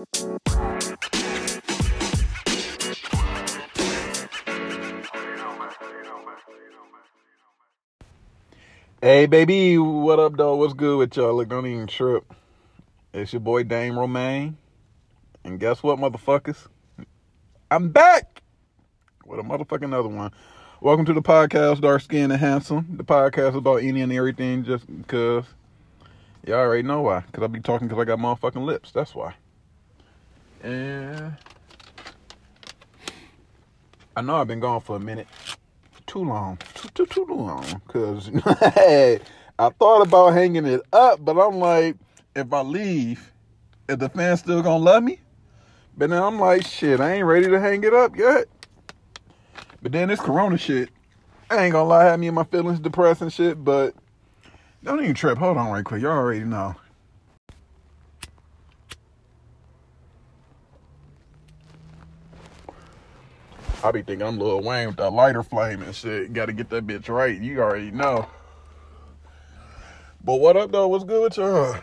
Hey baby, what up though? What's good with y'all? Look, don't even trip. It's your boy Dame Romaine. And guess what, motherfuckers? I'm back with a motherfucking other one. Welcome to the podcast, Dark Skin and Handsome. The podcast about any and everything just because y'all already know why. Because I be talking because I got motherfucking lips. That's why. And I know I've been gone for a minute too long, too too too long. Cause hey, I thought about hanging it up, but I'm like, if I leave, is the fans still gonna love me? But then I'm like, shit, I ain't ready to hang it up yet. But then this Corona shit, I ain't gonna lie, had me in my feelings depressed and shit. But don't even trip. Hold on, right quick. Y'all already know. I be thinking I'm Lil Wayne with that lighter flame and shit. Got to get that bitch right. You already know. But what up though? What's good with y'all?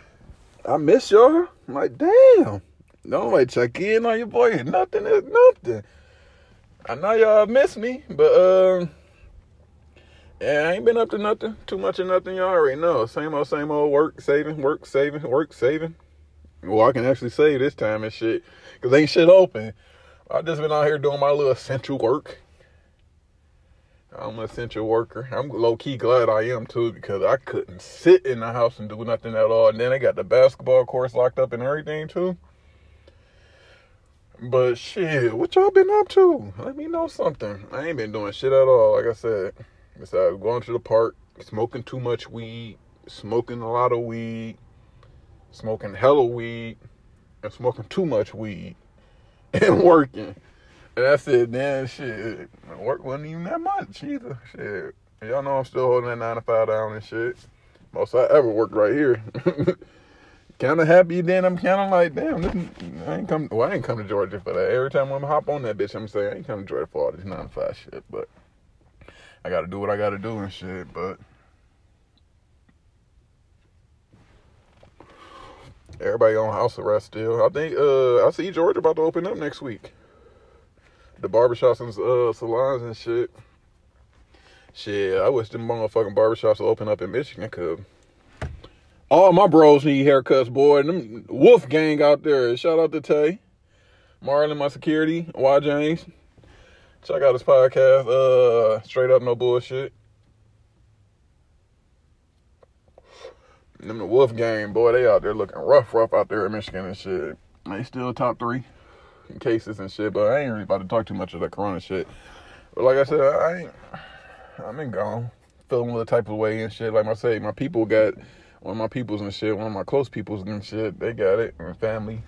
I miss y'all. I'm like, damn. No, like check in on your boy. Nothing is nothing. I know y'all miss me, but um, yeah, I ain't been up to nothing. Too much of nothing. Y'all already know. Same old, same old. Work, saving, work, saving, work, saving. Well, I can actually save this time and shit, cause ain't shit open. I just been out here doing my little essential work. I'm an essential worker. I'm low key glad I am too because I couldn't sit in the house and do nothing at all. And then I got the basketball course locked up and everything too. But shit, what y'all been up to? Let me know something. I ain't been doing shit at all. Like I said, besides going to the park, smoking too much weed, smoking a lot of weed, smoking hella weed, and smoking too much weed. and working. And I said, damn shit, work wasn't even that much either. Shit. Y'all know I'm still holding that nine to five down and shit. Most I ever worked right here. kind of happy then. I'm kind of like, damn, this, I ain't come. Well, I ain't come to Georgia for that. Every time I'm hop on that bitch, I'm saying I ain't come to Georgia for all this nine to five shit. But I got to do what I got to do and shit. But Everybody on house arrest still. I think uh I see Georgia about to open up next week. The barbershops and uh salons and shit. Shit, I wish them motherfucking barbershops would open up in Michigan cause all my bros need haircuts, boy. And them Wolf gang out there. Shout out to Tay. Marlon, my security, Y James. Check out his podcast, uh, straight up no bullshit. Them the Wolf Gang, boy, they out there looking rough, rough out there in Michigan and shit. They still top three in cases and shit, but I ain't really about to talk too much of that Corona shit. But like I said, I ain't, I been gone, feeling the type of way and shit. Like I say, my people got one of my peoples and shit, one of my close peoples and shit. They got it, and family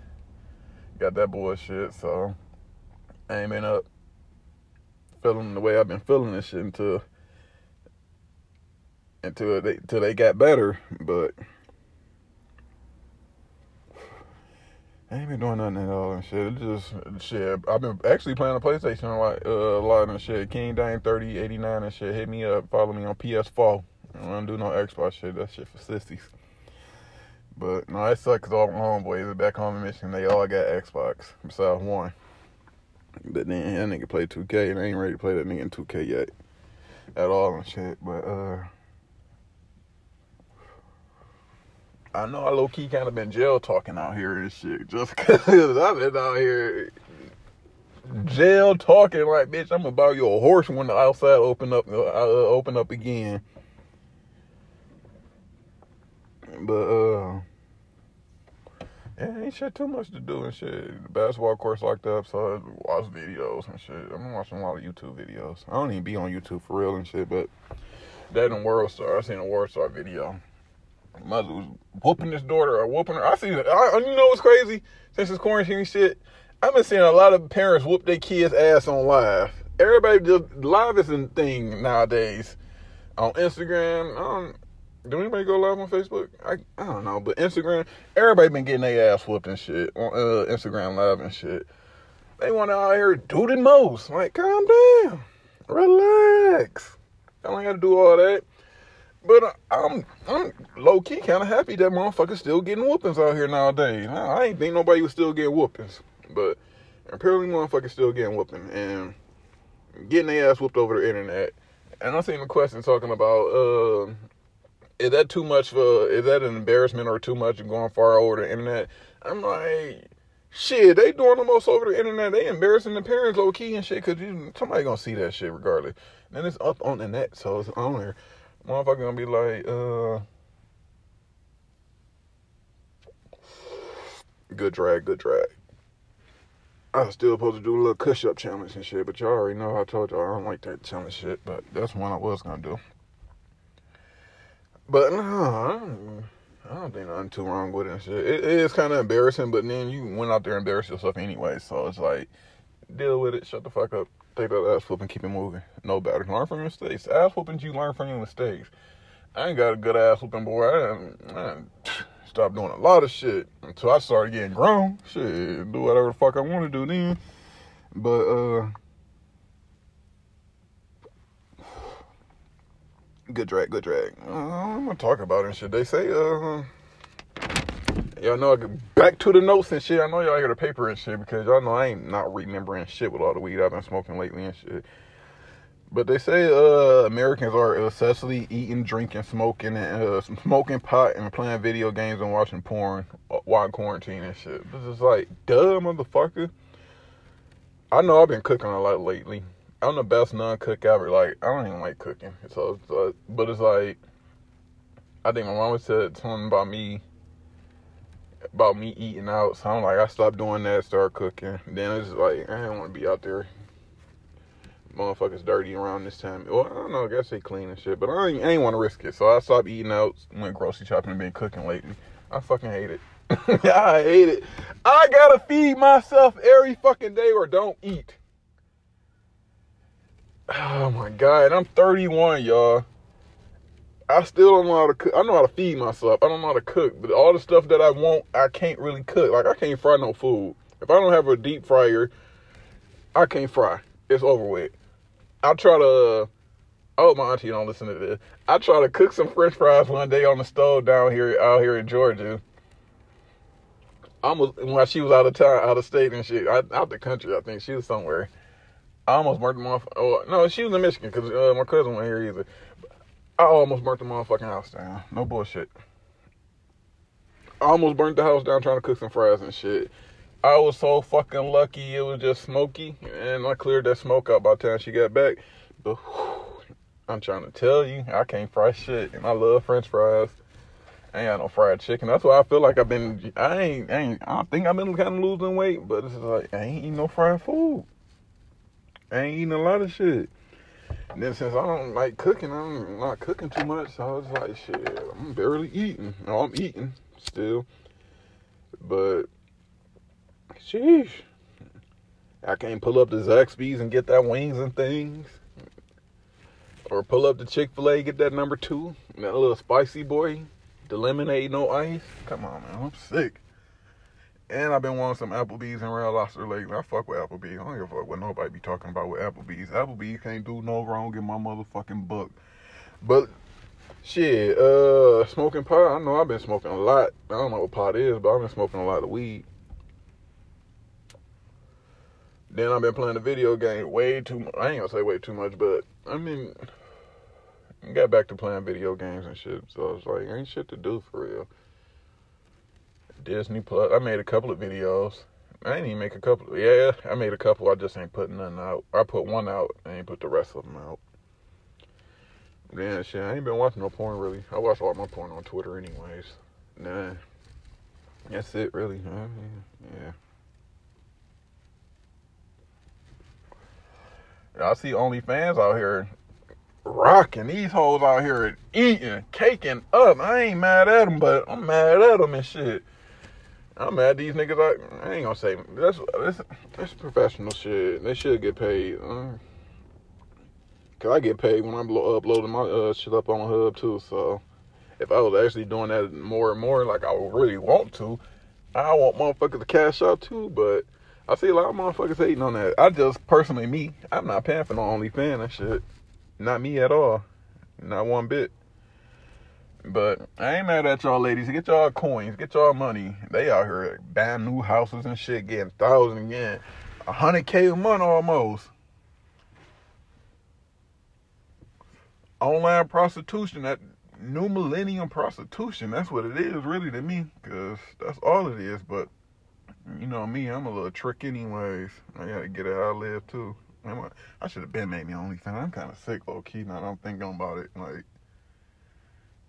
got that bullshit. So I ain't been up feeling the way I've been feeling this shit until until they until they got better. But I ain't been doing nothing at all and shit. It just shit. I've been actually playing the PlayStation a lot, uh, a lot and shit. King Dame thirty eighty nine and shit. Hit me up. Follow me on PS4. I don't do no Xbox shit. That shit for sissies. But no, it sucks because all my homeboys are back home in Michigan. They all got Xbox besides one. But then that nigga play 2K and I ain't ready to play that nigga in 2K yet. At all and shit. But uh I know I low key kind of been jail talking out here and shit, just cause I've been out here jail talking like, bitch, I'm to buy you a horse when the outside open up, uh, open up again. But uh, yeah, ain't shit too much to do and shit. The basketball court's locked up, so I watch videos and shit. I'm watching a lot of YouTube videos. I don't even be on YouTube for real and shit, but that and World Star, I seen a World Star video mother was whooping his daughter or whooping her. I see. I, you know what's crazy? Since this quarantine shit, I've been seeing a lot of parents whoop their kids' ass on live. Everybody just live is a thing nowadays. On Instagram, I. Do anybody go live on Facebook? I I don't know, but Instagram, everybody been getting their ass whooped and shit on uh, Instagram live and shit. They want to out here do the most. Like, calm down, relax. I don't got to do all that. But I'm I'm low key kind of happy that motherfuckers still getting whoopings out here nowadays. I ain't think nobody was still getting whoopings, but apparently motherfuckers still getting whooping and getting their ass whooped over the internet. And I seen the question talking about uh, is that too much for is that an embarrassment or too much going far over the internet? I'm like, shit, they doing the most over the internet. They embarrassing the parents low key and shit because somebody gonna see that shit regardless. And it's up on the net, so it's on there. Motherfucker gonna be like, uh, good drag, good drag. I was still supposed to do a little push up challenge and shit, but y'all already know I told y'all I don't like that challenge shit, but that's one I was gonna do. But no, I don't, think nothing too wrong with it and shit. It, it is kind of embarrassing, but then you went out there and embarrassed yourself anyway, so it's like, deal with it, shut the fuck up take that ass whooping, keep it moving. No better. Learn from your mistakes. Ass whoopings, you learn from your mistakes. I ain't got a good ass whooping, boy. I, I stopped doing a lot of shit until I started getting grown. Shit, do whatever the fuck I want to do then. But, uh, good drag, good drag. Uh, I'm gonna talk about it and shit. They say, uh, Y'all know, I get back to the notes and shit. I know y'all hear the paper and shit because y'all know I ain't not remembering shit with all the weed I've been smoking lately and shit. But they say uh, Americans are excessively eating, drinking, smoking, and uh, smoking pot and playing video games and watching porn while quarantine and shit. This is like, duh, motherfucker. I know I've been cooking a lot lately. I'm the best non-cook ever. Like I don't even like cooking. So, uh, but it's like, I think my mama said something about me about me eating out. So I'm like, I stopped doing that, start cooking. Then it's like, I didn't want to be out there. Motherfuckers dirty around this time. Well, I don't know. I guess they clean and shit, but I ain't, ain't want to risk it. So I stopped eating out, went grocery shopping, and been cooking lately. I fucking hate it. I hate it. I gotta feed myself every fucking day or don't eat. Oh my god, I'm 31, y'all. I still don't know how to cook. I know how to feed myself. I don't know how to cook, but all the stuff that I want, I can't really cook. Like I can't fry no food. If I don't have a deep fryer, I can't fry. It's over with. I try to. Oh, my auntie don't listen to this. I try to cook some French fries one day on the stove down here, out here in Georgia. Almost while she was out of town, out of state and shit, out, the country. I think she was somewhere. I almost burnt them off. Oh no, she was in Michigan because uh, my cousin went here either. I almost burnt the motherfucking house down. No bullshit. I almost burnt the house down trying to cook some fries and shit. I was so fucking lucky it was just smoky, and I cleared that smoke out by the time she got back. But whew, I'm trying to tell you, I can't fry shit, and I love French fries. I ain't got no fried chicken. That's why I feel like I've been. I ain't. I ain't. I think I've been kind of losing weight, but it's like I ain't eating no fried food. I ain't eating a lot of shit. And then since I don't like cooking, I'm not cooking too much, so I was like, shit, I'm barely eating. No, I'm eating still. But sheesh. I can't pull up the Zaxby's and get that wings and things. Or pull up the Chick-fil-A, get that number two. That little spicy boy. The lemonade, no ice. Come on, man. I'm sick. And I've been wanting some Applebee's and Red Lobster lately. I fuck with Applebee's. I don't give a fuck what nobody be talking about with Applebee's. Applebee's can't do no wrong in my motherfucking book. But shit, uh, smoking pot. I know I've been smoking a lot. I don't know what pot is, but I've been smoking a lot of weed. Then I've been playing the video game way too. much. I ain't gonna say way too much, but I mean, got back to playing video games and shit. So I was like ain't shit to do for real. Disney Plus. I made a couple of videos. I didn't even make a couple. Yeah, I made a couple. I just ain't putting nothing out. I put one out. I ain't put the rest of them out. Yeah, shit. I ain't been watching no porn really. I watch all my porn on Twitter anyways. Nah. That's it really. yeah. I see OnlyFans out here rocking. These hoes out here eating, caking up. I ain't mad at them, but I'm mad at them and shit. I'm mad these niggas. I, I ain't gonna say that's that's that's professional shit. They should get paid. Uh, Cause I get paid when I'm uploading my uh, shit up on Hub too. So if I was actually doing that more and more, like I really want to, I want motherfuckers to cash out too. But I see a lot of motherfuckers hating on that. I just personally, me, I'm not paying for no OnlyFans and shit. Not me at all. Not one bit. But I ain't mad at y'all ladies. Get y'all coins. Get y'all money. They out here buying new houses and shit, getting thousand again. A hundred K a month almost. Online prostitution, that new millennium prostitution, that's what it is really to me. Cause that's all it is. But you know me, I'm a little trick anyways. I gotta get it how I live too. I should have been made me OnlyFans. I'm kind of sick, low key. Now I'm thinking about it. Like,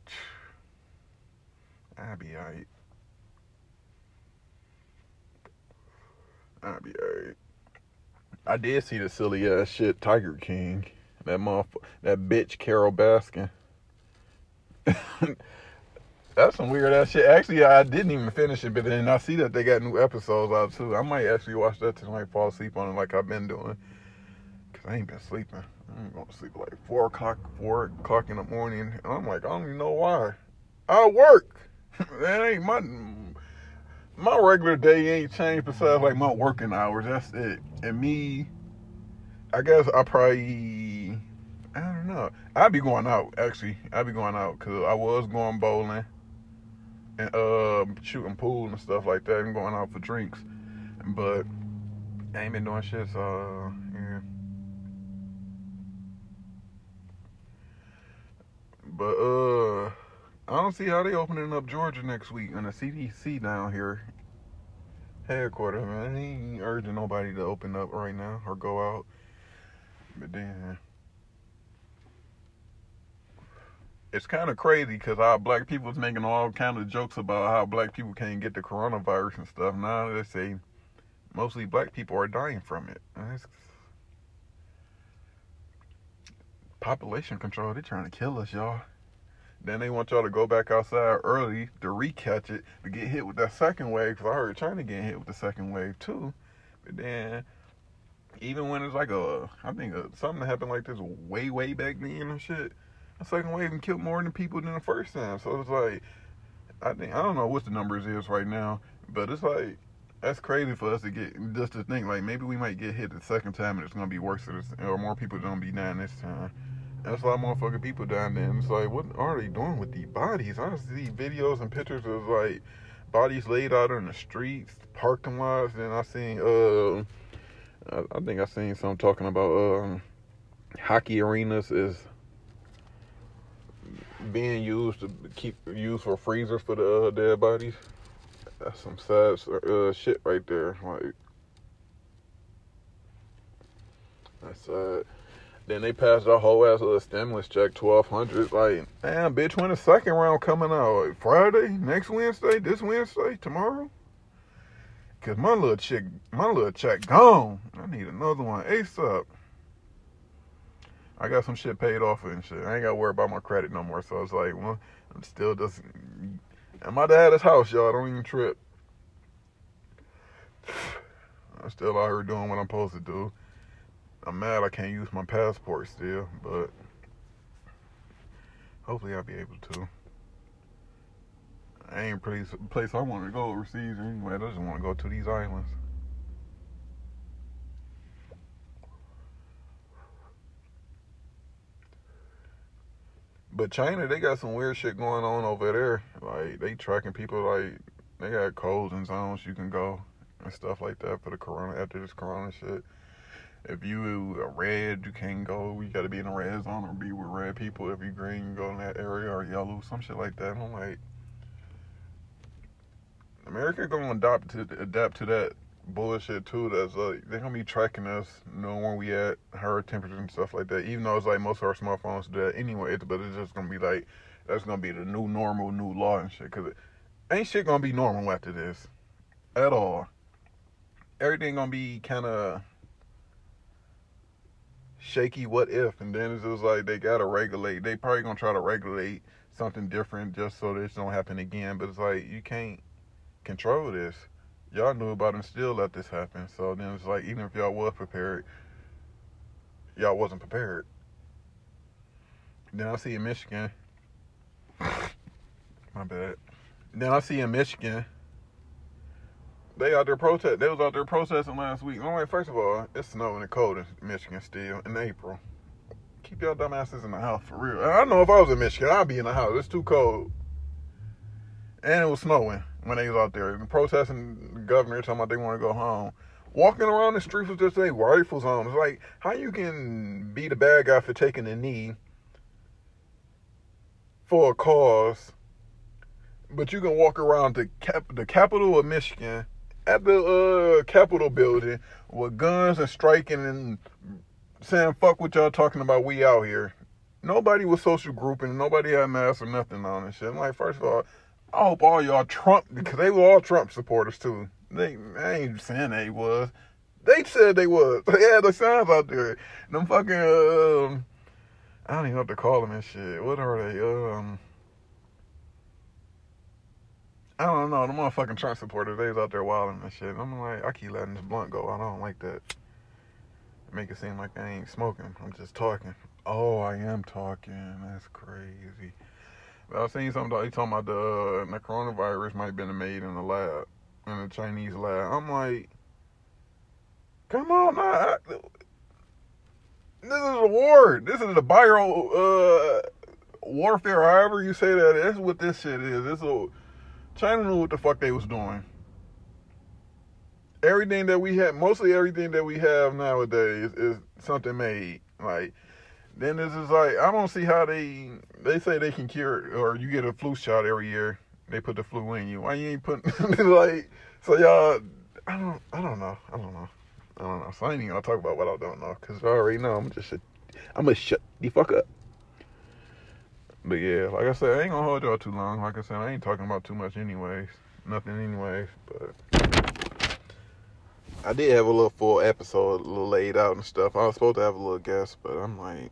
I'll be alright. I'll be alright. I did see the silly ass shit, Tiger King. That motherfucker, that bitch Carole Baskin. That's some weird ass shit. Actually, I didn't even finish it, but then I see that they got new episodes out too. I might actually watch that tonight, fall asleep on it like I've been doing. Cause I ain't been sleeping. I'm going to sleep like four o'clock, four o'clock in the morning. And I'm like, I don't even know why. I work. that ain't my my regular day ain't changed besides like my working hours. That's it. And me, I guess I probably I don't know. I'd be going out actually. I'd be going out because I was going bowling and uh, shooting pool and stuff like that, and going out for drinks. But I ain't been doing shit, so yeah. But uh, I don't see how they opening up Georgia next week and the CDC down here headquarters. Man, he ain't urging nobody to open up right now or go out. But then it's kind of crazy because our black people's making all kind of jokes about how black people can't get the coronavirus and stuff. Now they say mostly black people are dying from it. It's population control. They're trying to kill us, y'all. Then they want y'all to go back outside early to recatch it to get hit with that second wave. Cause I heard China getting hit with the second wave too. But then, even when it's like a, I think a, something happened like this way, way back then and shit. The second wave and killed more than people than the first time. So it's like, I think I don't know what the numbers is right now, but it's like that's crazy for us to get just to think like maybe we might get hit the second time and it's gonna be worse or more people gonna be dying this time. That's a lot of motherfucking people down there. And it's like, what are they doing with these bodies? I see videos and pictures of like bodies laid out in the streets, parking lots. And I seen, uh, I think I seen some talking about um, hockey arenas is being used to keep used for freezers for the uh, dead bodies. That's some sad uh, shit right there. Like, that's sad. Then they passed a whole ass little stimulus check, twelve hundred. Like, damn, bitch, when the second round coming out? Like Friday, next Wednesday, this Wednesday, tomorrow? Cause my little chick, my little check gone. I need another one ASAP. I got some shit paid off and shit. I ain't gotta worry about my credit no more. So I was like, well, I'm still just. At my dad's house, y'all. I Don't even trip. I'm still out here doing what I'm supposed to do. I'm mad I can't use my passport still, but hopefully I'll be able to. I ain't place place I want to go overseas anyway. I just want to go to these islands. But China, they got some weird shit going on over there. Like they tracking people. Like they got codes and zones you can go and stuff like that for the corona after this corona shit if you a red, you can't go. You got to be in a red zone or be with red people. If you green, you go in that area or yellow, some shit like that. I'm like, America gonna adopt to adapt to that bullshit too. That's like they're gonna be tracking us, knowing where we at, her temperature and stuff like that. Even though it's like most of our smartphones do that anyway, but it's just gonna be like that's gonna be the new normal, new law and shit. Cause ain't shit gonna be normal after this, at all. Everything gonna be kind of shaky what if and then it's just like they gotta regulate they probably gonna try to regulate something different just so this don't happen again but it's like you can't control this y'all knew about it and still let this happen so then it's like even if y'all was prepared y'all wasn't prepared then i see in michigan my bad then i see in michigan they out there protest. They was out there protesting last week. I'm like, first of all, it's snowing and cold in Michigan still in April. keep y'all dumbasses in the house for real. And I know if I was in Michigan, I'd be in the house. It's too cold. And it was snowing when they was out there. Protesting the governor talking about they want to go home. Walking around the streets with just their rifles on. It's like how you can be the bad guy for taking a knee for a cause, but you can walk around the cap the capital of Michigan at the uh, Capitol building with guns and striking and saying fuck what y'all talking about. We out here. Nobody was social grouping. Nobody had masks or nothing on and shit. I'm like, first of all, I hope all y'all Trump because they were all Trump supporters too. They I ain't saying they was. They said they was. They had the signs out there. Them fucking um, I don't even know what to call them and shit. What are they? Um. I don't know. The motherfucking Trump supporters, they was out there wilding and shit. I'm like, I keep letting this blunt go. I don't like that. Make it seem like I ain't smoking. I'm just talking. Oh, I am talking. That's crazy. I seen something. They talking about the uh, the coronavirus might have been made in the lab, in a Chinese lab. I'm like, come on, now. This is a war. This is a bio uh, warfare. However you say that. That's what this shit is. It's a China knew what the fuck they was doing. Everything that we have, mostly everything that we have nowadays is something made. Like, then this is like, I don't see how they, they say they can cure, or you get a flu shot every year. They put the flu in you. Why you ain't putting, like, so y'all, I don't, I don't know. I don't know. I don't know. So I ain't even gonna talk about what I don't know, because I already know. I'm just, I'm gonna shut the fuck up. But yeah, like I said, I ain't gonna hold y'all too long. Like I said, I ain't talking about too much anyways. Nothing anyways, but I did have a little full episode, a little laid out and stuff. I was supposed to have a little guest, but I'm like,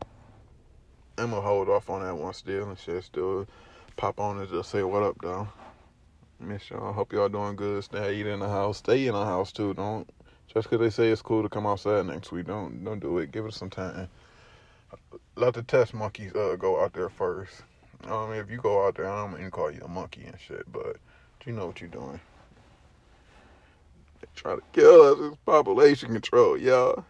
I'm gonna hold off on that one still and shit. Still pop on and just say what up, though. Miss y'all. Hope y'all doing good. Stay eat in the house. Stay in the house too. Don't just because they say it's cool to come outside next week. Don't don't do it. Give it some time let the test monkeys uh, go out there first. Um, if you go out there, I don't even call you a monkey and shit, but you know what you're doing. They try to kill us. It's population control, y'all.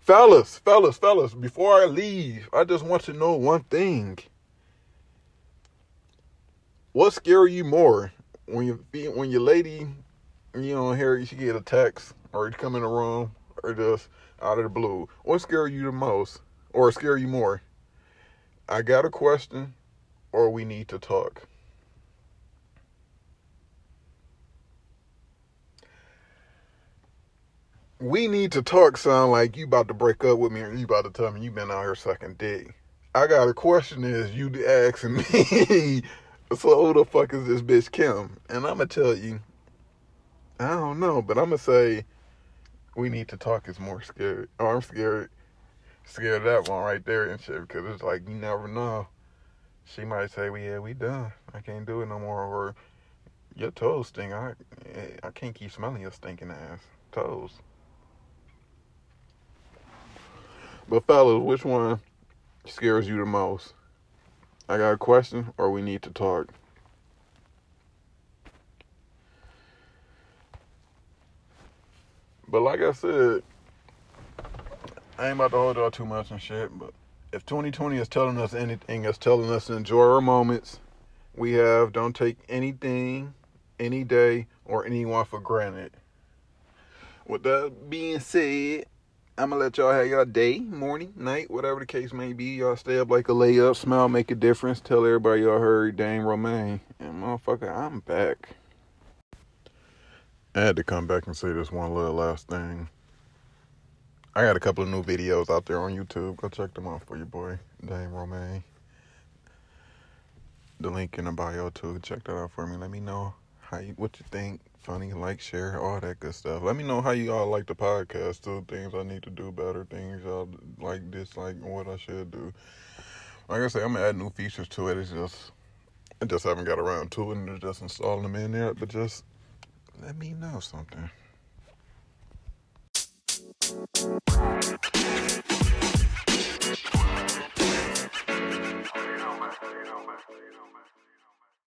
Fellas, fellas, fellas, before I leave, I just want to know one thing. What scare you more when you when your lady, you know, here she get a text or you come in the room or just out of the blue? What scare you the most? or scare you more? I got a question or we need to talk. We need to talk sound like you about to break up with me or you about to tell me you been out here sucking dick. I got a question is you asking me, so who the fuck is this bitch Kim? And I'm gonna tell you, I don't know, but I'm gonna say we need to talk is more scared. Oh, I'm scared scared that one right there and shit because it's like you never know. She might say, "Well, yeah, we done. I can't do it no more." Or your toes stink. I eh, I can't keep smelling your stinking ass toes. But fellas, which one scares you the most? I got a question, or we need to talk. But like I said, I ain't about to hold y'all too much and shit, but if 2020 is telling us anything, it's telling us to enjoy our moments we have. Don't take anything, any day, or anyone for granted. With that being said, I'm gonna let y'all have y'all day, morning, night, whatever the case may be. Y'all stay up like a layup, smile, make a difference. Tell everybody y'all heard Dame Romaine. And motherfucker, I'm back. I had to come back and say this one little last thing. I got a couple of new videos out there on YouTube. Go check them out for your boy, Dame Romaine. The link in the bio too. Check that out for me. Let me know how you, what you think. Funny, like, share, all that good stuff. Let me know how you all like the podcast too. Things I need to do better. Things y'all like, dislike, what I should do. Like I say, I'm gonna add new features to it. It's just I just haven't got around to it and just installing them in there. But just let me know something.